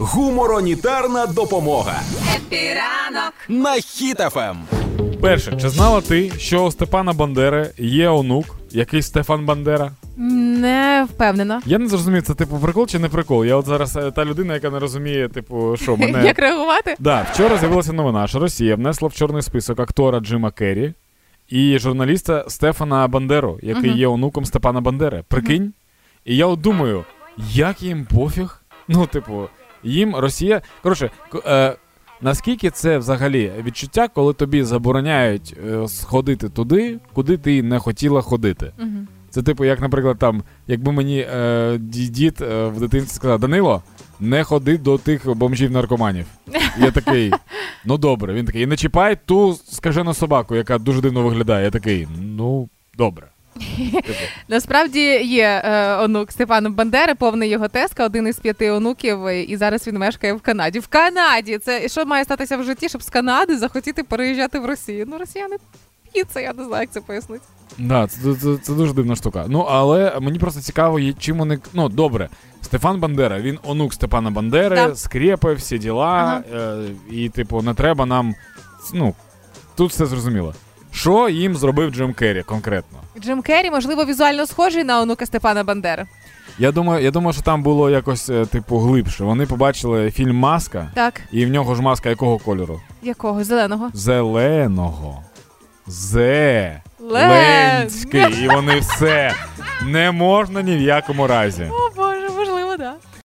Гуморонітарна допомога Хеппіранок. на Хіт-ФМ. Перше, чи знала ти, що у Степана Бандери є онук, який Стефан Бандера? Не впевнена. Я не зрозумів, це типу прикол чи не прикол. Я от зараз е, та людина, яка не розуміє, типу, що мене. Як реагувати? Да, вчора з'явилася новина, що Росія внесла в чорний список актора Джима Керрі і журналіста Стефана Бандеру, який Мгм. є онуком Степана Бандери. Прикинь? І я от думаю, як їм пофіг? Ну, типу, їм Росія. Коротше, е, наскільки це взагалі відчуття, коли тобі забороняють е, сходити туди, куди ти не хотіла ходити? Мгм. Це типу, як, наприклад, там, якби мені е, дід е, в дитинстві сказав, Данило, не ходи до тих бомжів-наркоманів. Я такий, ну добре. Він такий, і не чіпай ту скажену собаку, яка дуже дивно виглядає. Я такий, ну добре. Насправді є е, онук Степана Бандери, повний його тезка, один із п'яти онуків, і зараз він мешкає в Канаді. В Канаді! Це що має статися в житті, щоб з Канади захотіти переїжджати в Росію? Ну, росіяни п'ються, я не знаю, як це пояснити. да, це, це, це дуже дивна штука. Ну, але мені просто цікаво, чим вони. Ну, добре. Стефан Бандера, він онук Степана Бандери, Да. скрепи, всі діла. Ага. Е, і, типу, не треба нам. Ну, тут все зрозуміло. Що їм зробив Джим Керрі конкретно? Джим Керрі, можливо, візуально схожий на онука Степана Бандери. Я думаю, я думаю, що там було якось, е, типу, глибше. Вони побачили фільм Маска, Так, і в нього ж маска якого кольору? якого? Зеленого. Зеленого. Зеленський. Лен. І вони все. Не можна ні в якому разі.